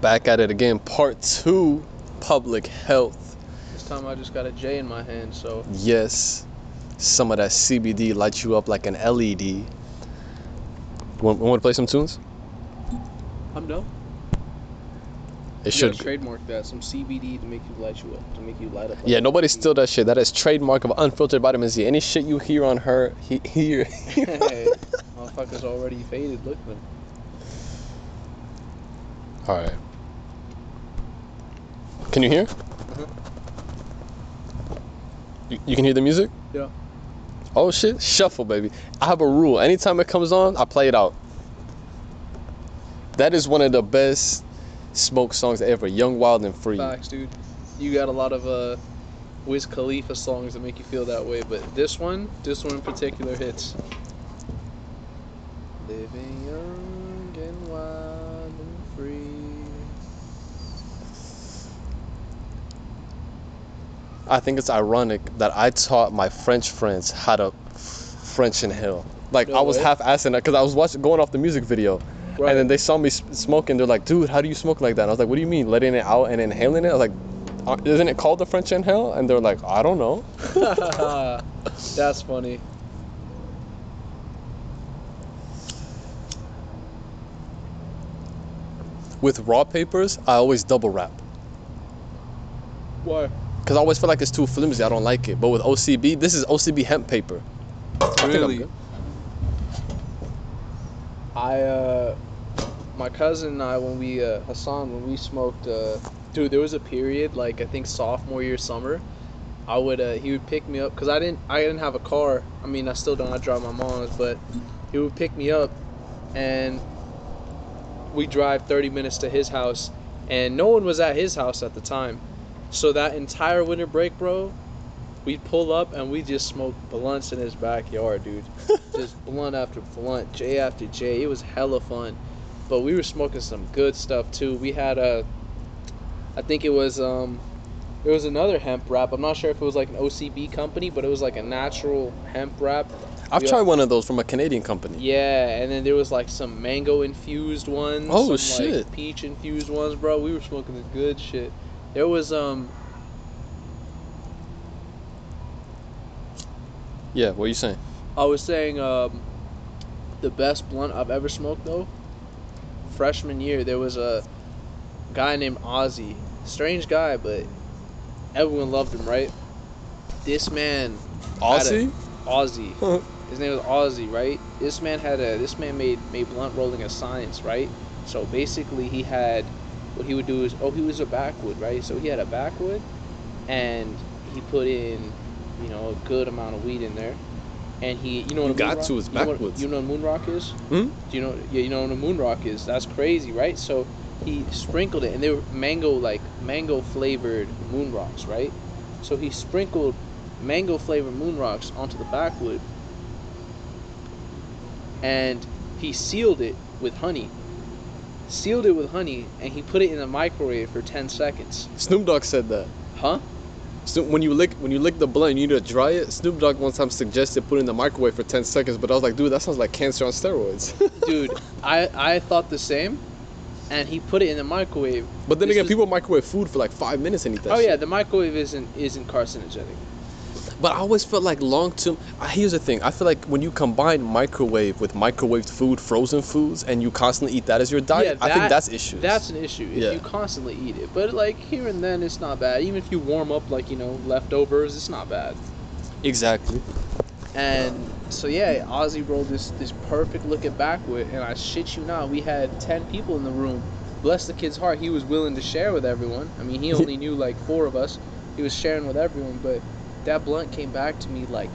Back at it again, part two, public health. This time I just got a J in my hand, so Yes, some of that CBD lights you up like an LED. Want, want to play some tunes? I'm done. It You should. trademark that some CBD to make you light you up, to make you light up. like Yeah, nobody steal that shit. That is trademark of unfiltered vitamin Z. Any shit you hear on her, he, hear. hey, motherfucker's already faded. Look at him. All right. Can you hear? You, you can hear the music? Yeah. Oh shit, shuffle, baby. I have a rule. Anytime it comes on, I play it out. That is one of the best smoke songs ever. Young, wild, and free. Facts, dude. You got a lot of uh, Wiz Khalifa songs that make you feel that way, but this one, this one in particular hits. Living young and wild and free. I think it's ironic that I taught my French friends how to French inhale. Like No I was way. half assing that because I was watching going off the music video, Right. and then they saw me smoking. They're like, "Dude, how do you smoke like that?" And I was like, "What do you mean, letting it out and inhaling it?" I was like, "Uh, "Isn't it called the French inhale?" And they're like, "I don't know." That's funny. With raw papers, I always double wrap Why? Because I always feel like it's too flimsy. I don't like it. But with OCB, this is OCB hemp paper. I Really? good. I uh my cousin and I when we uh Hassan when we smoked uh dude there was a period like I think sophomore year summer I would uh he would pick me up cuz I didn't I didn't have a car I mean I still don't I drive my mom's but he would pick me up and we drive 30 minutes to his house and no one was at his house at the time so that entire winter break bro we'd pull up and we just smoked blunts in his backyard dude just blunt after blunt, J after J. It was hella fun. But we were smoking some good stuff too. We had a, I think it was um, it was another hemp wrap. I'm not sure if it was like an OCB company, but it was like a natural hemp wrap. I've Yeah. tried one of those from a Canadian company. Yeah, and then there was like some mango infused ones. Oh, some, shit. Like, peach infused ones, bro. We were smoking the good shit. There was um, Yeah, what are you saying? I was saying um, the best blunt I've ever smoked though. Freshman year, there was a guy named Ozzy. Strange guy, but everyone loved him, right? This man, Aussie? Ozzy. His name was Ozzy, right? This man had a. This man made made blunt rolling a science, right? So basically, he had what he would do is oh he was a backwood, right? So he had a backwood, and he put in, you know, a good amount of weed in there, and he you know what got to, rock- it's you know what- backwoods. You know what moon rock is? Hmm? Do you know? Yeah, you know what a moon rock is. That's crazy, right? So he sprinkled it, and they were mango like mango flavored moon rocks, right? So he sprinkled mango flavored moon rocks onto the backwood, and he sealed it with honey. Sealed it with honey, and he put it in the microwave for ten seconds. Snoop Dogg said that. Huh? Snoop, when you lick when you lick the blunt, you need to dry it. Snoop Dogg one time suggested put it in the microwave for 10 seconds, but I was like, dude, that sounds like cancer on steroids. Dude, I I thought the same, and he put it in the microwave. but then This again, was- people microwave food for like five minutes and eat that Oh shit. yeah, the microwave isn't isn't carcinogenic. But I always felt like long term. uh, Here's the thing. I feel like when you combine microwave with microwaved food, frozen foods, and you constantly eat that as your diet, I think that- that's issues. That's an issue if Yeah. you constantly eat it. But like here and then, it's not bad. Even if you warm up like you know leftovers, it's not bad. exactly. And so yeah, Ozzy rolled this this perfect looking backwood, and I shit you not, we had ten people in the room. Bless the kid's heart, he was willing to share with everyone. I mean, he only knew like four of us. He was sharing with everyone, but that blunt came back to me like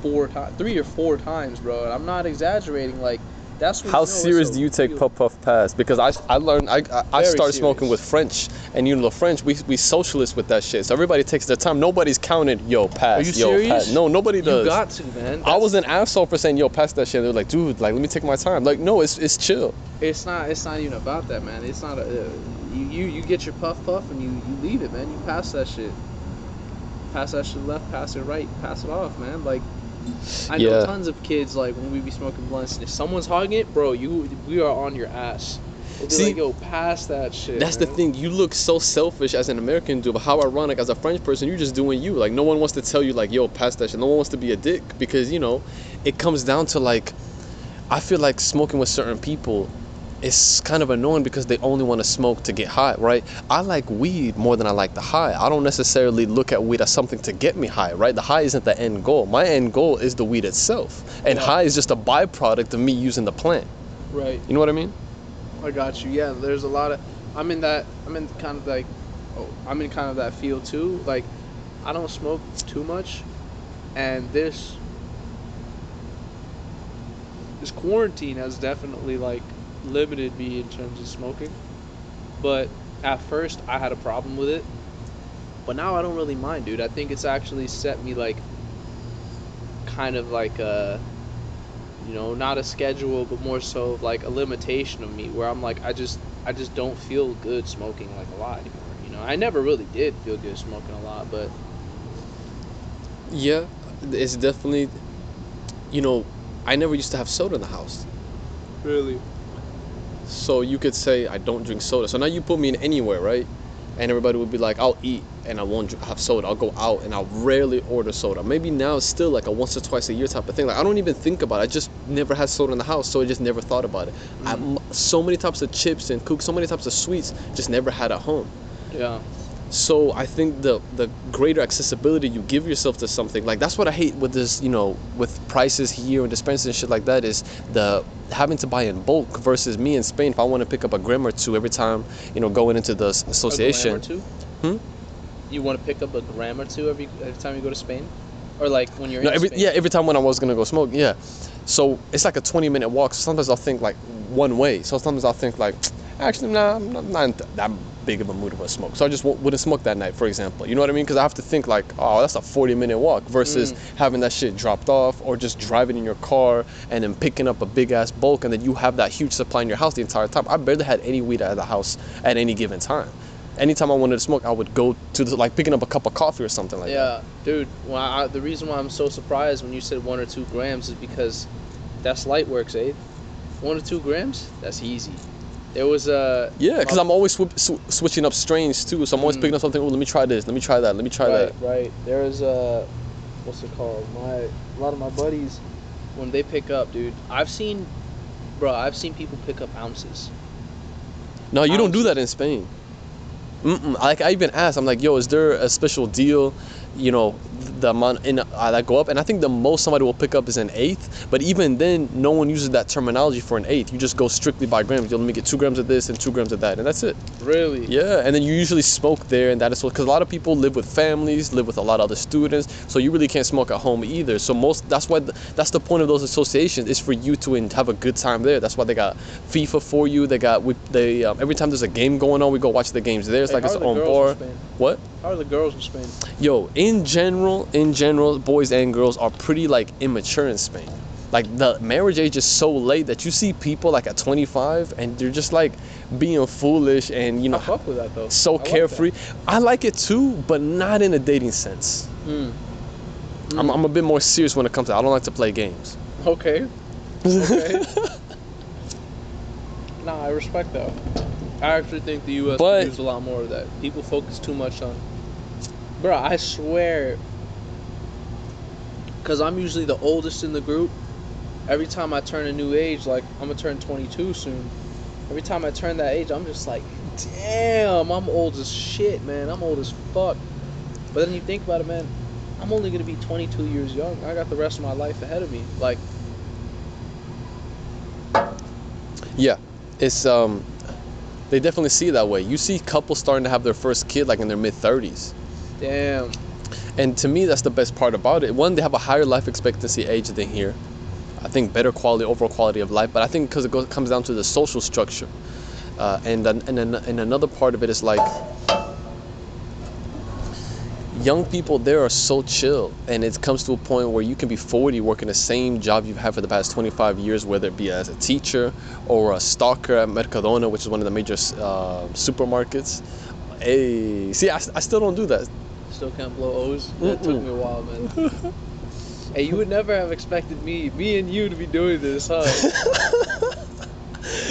four times, three or four times, bro. And I'm not exaggerating. Like that's How you know serious do you take real- Puff Puff Pass? Because I, I learned I, I, I started smoking with French, and you know the French we we socialist with that shit. So everybody takes their time. Nobody's counted. Yo, pass. you yo, serious? pass. No, nobody does. You got to, man. I was an asshole for saying yo, pass that shit. They're like, dude, like let me take my time. Like no, it's it's chill. It's not. It's not even about that, man. It's not a. Uh, you, you you get your puff puff and you you leave it, man. You pass that shit. Pass that shit left. Pass it right. Pass it off, man. Like. I know Yeah. tons of kids like when we be smoking blunts, and if someone's hogging it, bro, you we are on your ass. They'll See, like, yo, pass that shit. That's the thing. You look so selfish as an American dude, but how ironic as a French person, you're just doing you. Like no one wants to tell you like, yo, pass that shit. No one wants to be a dick because you know, it comes down to like, I feel like smoking with certain people is kind of annoying because they only want to smoke to get high, right? I like weed more than I like the high. I don't necessarily look at weed as something to get me high, right? The high isn't the end goal. My end goal is the weed itself, and Yeah. high is just a byproduct of me using the plant. Right. You know what I mean? I got you. Yeah, there's a lot of. I'm in that. I'm in kind of like. Oh, I'm in kind of that field too. Like, I don't smoke too much, and this. This quarantine has definitely like limited me in terms of smoking, but at first I had a problem with it, but now I don't really mind, dude. I think it's actually set me like. Kind of like a you know not a schedule but more so of like a limitation of me where i'm like i just i just don't feel good smoking like a lot anymore you know i never really did feel good smoking a lot but Yeah, it's definitely. You know, I never used to have soda in the house, really so you could say I don't drink soda. So now you put me in anywhere, right? And everybody would be like, I'll eat and I won't have soda. I'll go out and I'll rarely order soda. Maybe now it's still like a once or twice a year type of thing. Like I don't even think about it. I just never had soda in the house, so I just never thought about it. I, Mm. m- so many types of chips and cookies, so many types of sweets, just never had at home. yeah So I think the the greater accessibility you give yourself to something like that's what I hate with this you know with prices here and dispensers and shit like that is the having to buy in bulk versus me in Spain if I want to pick up a gram or two every time you know going into the association. gram or two Hmm? you want to pick up a gram or two every every time you go to spain or like when you're No, in every spain yeah every time when I was gonna go smoke yeah, so it's like a 20 minute walk. So sometimes I'll think like one way. So sometimes I'll think like actually nah I'm not, not in th- that big of a mood of a smoke. So I just w- wouldn't smoke that night for example. You know what I mean? Because I have to think like oh that's a 40 minute walk versus Mm. having that shit dropped off or just driving in your car and then picking up a big ass bulk and then you have that huge supply in your house the entire time. I barely had any weed at the house at any given time. Anytime I wanted to smoke, I would go to the, like picking up a cup of coffee or something like that. yeah dude well, I, the reason why i'm so surprised when you said one or two grams is because that's light works eh one or two grams that's easy there was a Yeah, because I'm always sw- sw- switching up strains too. So I'm always Mm. picking up something. Oh, let me try this. Let me try that. Let me try right, that. Right. Right. There's a what's it called? My a lot of my buddies when they pick up, dude. I've seen, bro. I've seen people pick up ounces. No, you don't do that in Spain. Mm-mm. Like I even asked, I'm like, yo, is there a special deal? You know, the amount in uh, that go up, and I think the most somebody will pick up is an eighth. But even then, no one uses that terminology for an eighth. You just go strictly by grams. Yo, let me get two grams of this and two grams of that, and that's it. Really? Yeah, and then you usually smoke there, and that is because a lot of people live with families, live with a lot of other students, so you really can't smoke at home either. So most that's why the, that's the point of those associations is for you to have a good time there. That's why they got FIFA for you. They got we, they um, every time there's a game going on, we go watch the games there. It's Hey, like it's are the on girls bar. What? How are the girls in Spain? Yo, in general, in general, boys and girls are pretty like immature in Spain. Like the marriage age is so late that you see people like at 25 and they're just like being foolish and you know I fuck with that though. so I like carefree. I like it too, but not in a dating sense. Mm. I'm, Mm. I'm a bit more serious when it comes to. I don't like to play games. Okay. Okay. nah, I respect that. I actually think the U.S. But- a lot more of that. People focus too much on. Bro, I swear. Because I'm usually the oldest in the group. Every time I turn a new age, like I'm gonna turn 22 soon. Every time I turn that age, I'm just like, damn, I'm old as shit, man. I'm old as fuck. But then you think about it, man. I'm only gonna be 22 years young. I got the rest of my life ahead of me. Like, yeah, it's um, they definitely see it that way. You see couples starting to have their first kid like in their mid 30s, damn. and to me that's the best part about it. One, they have a higher life expectancy age than here. I think better quality, overall quality of life. But I think because it goes, comes down to the social structure, uh, and and and another part of it is like young people there are so chill and it comes to a point where you can be 40 working the same job you've had for the past 25 years whether it be as a teacher or a stalker at mercadona which is one of the major uh, supermarkets hey see I, I still don't do that Still can't blow O's. That took Mm-mm. me a while, man. hey, you would never have expected me, me and you, to be doing this, huh?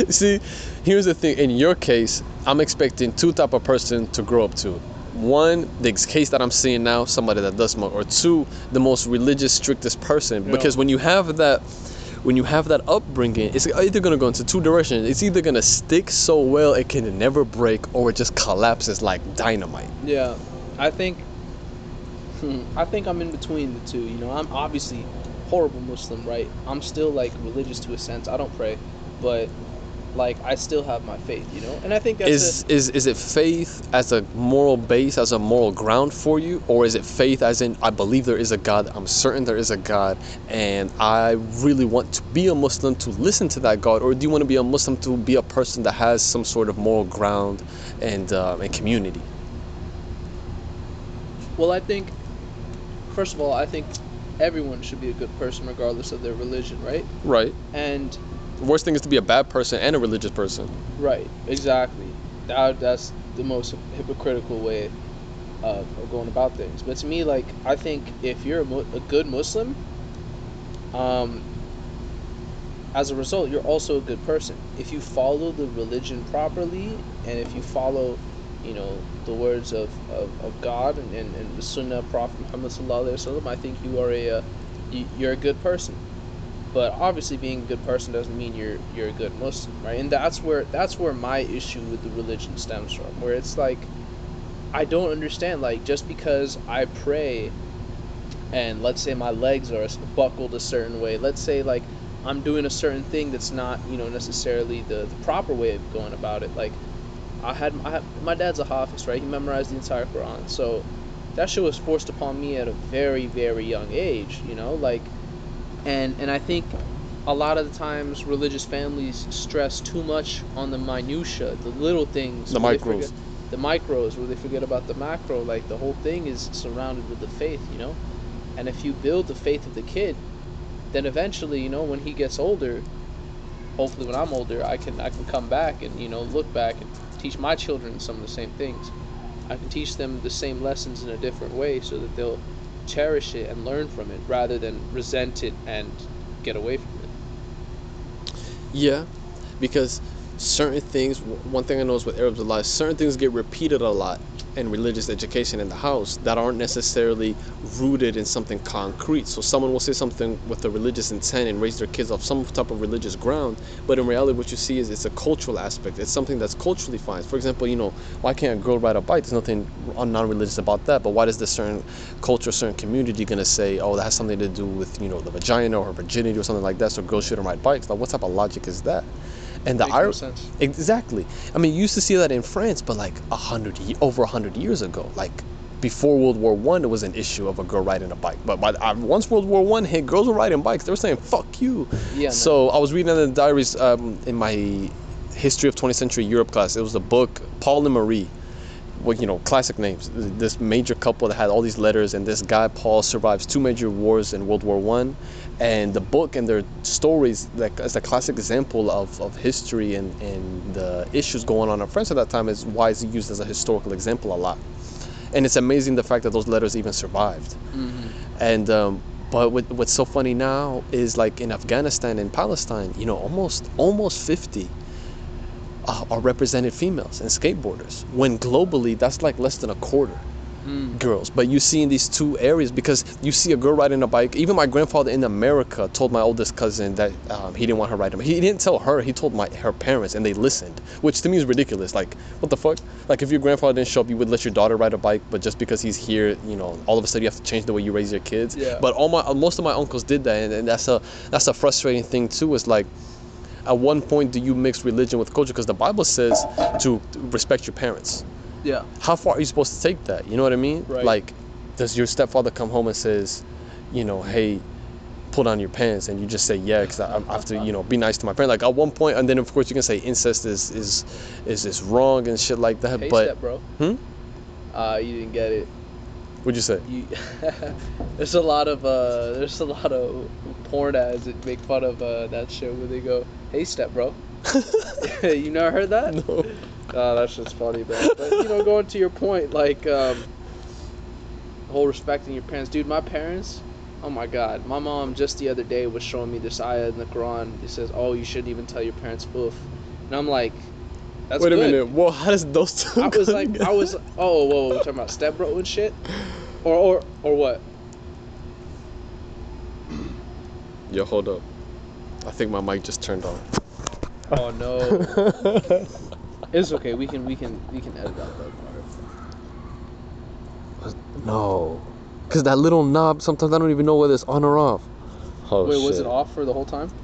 See, here's the thing. In your case, I'm expecting two type of person to grow up to. One, the case that I'm seeing now, somebody that does smoke, or two, the most religious, strictest person. Because when you have that, when you have that upbringing, it's either gonna go into two directions. It's either gonna stick so well it can never break, or it just collapses like dynamite. Yeah, I think. Hmm, I think I'm in between the two. You know, I'm obviously horrible Muslim, right? I'm still like religious to a sense. I don't pray, but like I still have my faith. You know, and I think that's Is is is it faith as a moral base, as a moral ground for you, or is it faith as in I believe there is a God, I'm certain there is a God, and I really want to be a Muslim to listen to that God, or do you want to be a Muslim to be a person that has some sort of moral ground and uh, and community? well, I think. First of all, I think everyone should be a good person regardless of their religion, right? Right. And The worst thing is to be a bad person and a religious person. Right, exactly. That, that's the most hypocritical way of, of going about things. But to me, like, I think if you're a, a good Muslim, um, as a result, you're also a good person. If you follow the religion properly, and if you follow, you know, the words of, of, of God and, and, and the Sunnah Prophet Muhammad Sallallahu Alaihi Wasallam, I think you are a, uh, you're a good person but obviously being a good person doesn't mean you're you're a good muslim right? And that's where that's where my issue with the religion stems from where it's like i don't understand like just because i pray and let's say my legs are buckled a certain way let's say like i'm doing a certain thing that's not you know necessarily the, the proper way of going about it like i had, had my dad's a hafiz right? He memorized the entire quran. So that shit was forced upon me at a very very young age you know? Like and and I think a lot of the times religious families stress too much on the minutia, the little things, The micros. forget- the micros, where they forget about the macro. Like the whole thing is surrounded with the faith, you know. And if you build the faith of the kid, then eventually, you know, when he gets older, hopefully when I'm older, I can I can come back and you know look back and teach my children some of the same things. I can teach them the same lessons in a different way so that they'll cherish it and learn from it rather than resent it and get away from it. Yeah, because certain things. One thing I know is with Arabs a lot. Certain things get repeated a lot in religious education in the house that aren't necessarily rooted in something concrete. So someone will say something with a religious intent and raise their kids off some type of religious ground, but in reality, what you see is it's a cultural aspect. It's something that's culturally fine. For example, you know, why can't a girl ride a bike? There's nothing non-religious about that. But why does this certain culture, certain community gonna say, oh, that has something to do with you know the vagina or virginity or something like that? So girls shouldn't ride bikes. Like, what type of logic is that? And the no Exactly. I mean, you used to see that in France, but like a hundred, over a hundred years ago, like before World War One, it was an issue of a girl riding a bike. But by the, uh, once World War One hit, girls were riding bikes. They were saying "fuck you." Yeah. So I was reading in the diaries um, in my history of 20th century Europe class. It was a book, Paul and Marie. Well, you know, classic names. This major couple that had all these letters, and this guy Paul survives two major wars in World War One, and the book and their stories like as a classic example of, of history and, and the issues going on in France at that time is why it's used as a historical example a lot. And it's amazing the fact that those letters even survived. Mhm. And um, but what, what's so funny now is like in Afghanistan and Palestine, you know, almost almost 50 uh, are represented females and skateboarders. When globally, that's like less than a quarter Mm. girls. But you see in these two areas because you see a girl riding a bike. Even my grandfather in America told my oldest cousin that um, he didn't want her riding. He didn't tell her. He told my her parents, and they listened, which to me is ridiculous. Like, what the fuck? Like, if your grandfather didn't show up, you would let your daughter ride a bike, but just because he's here, you know, all of a sudden you have to change the way you raise your kids. Yeah. But all my most of my uncles did that, and, and that's a that's a frustrating thing too. Is like. At one point, do you mix religion with culture? Because the Bible says to respect your parents Yeah. how far are you supposed to take that? You know what I mean? Right. Like, does your stepfather come home and says, you know, hey, pull down your pants, and you just say yeah, because I, I have to, you know, be nice to my parents. Like at one point, and then of course you can say incest is is is, is wrong and shit like that. Hey, but step, bro. Hmm? Uh, you didn't get it. what'd you say? You, there's a lot of uh, there's a lot of porn ads that make fun of uh, that shit where they go, "Hey, step, bro." you never heard that? no. Oh, that's just funny, man. But you know, going to your point, like um, whole respecting your parents, dude. My parents, oh my god, my mom just the other day was showing me this ayah in the Quran. It says, "Oh, you shouldn't even tell your parents oof," and I'm like, that's Wait a good. minute. Well, how does those two? I was like, I was, oh, whoa, we're talking about stepbro and shit, or or or what? Yo, hold up. I think my mic just turned on. Oh no, it's okay. We can we can we can edit out that part. no, cause that little knob. Sometimes I don't even know whether it's on or off. Oh Wait, shit. was it off for the whole time?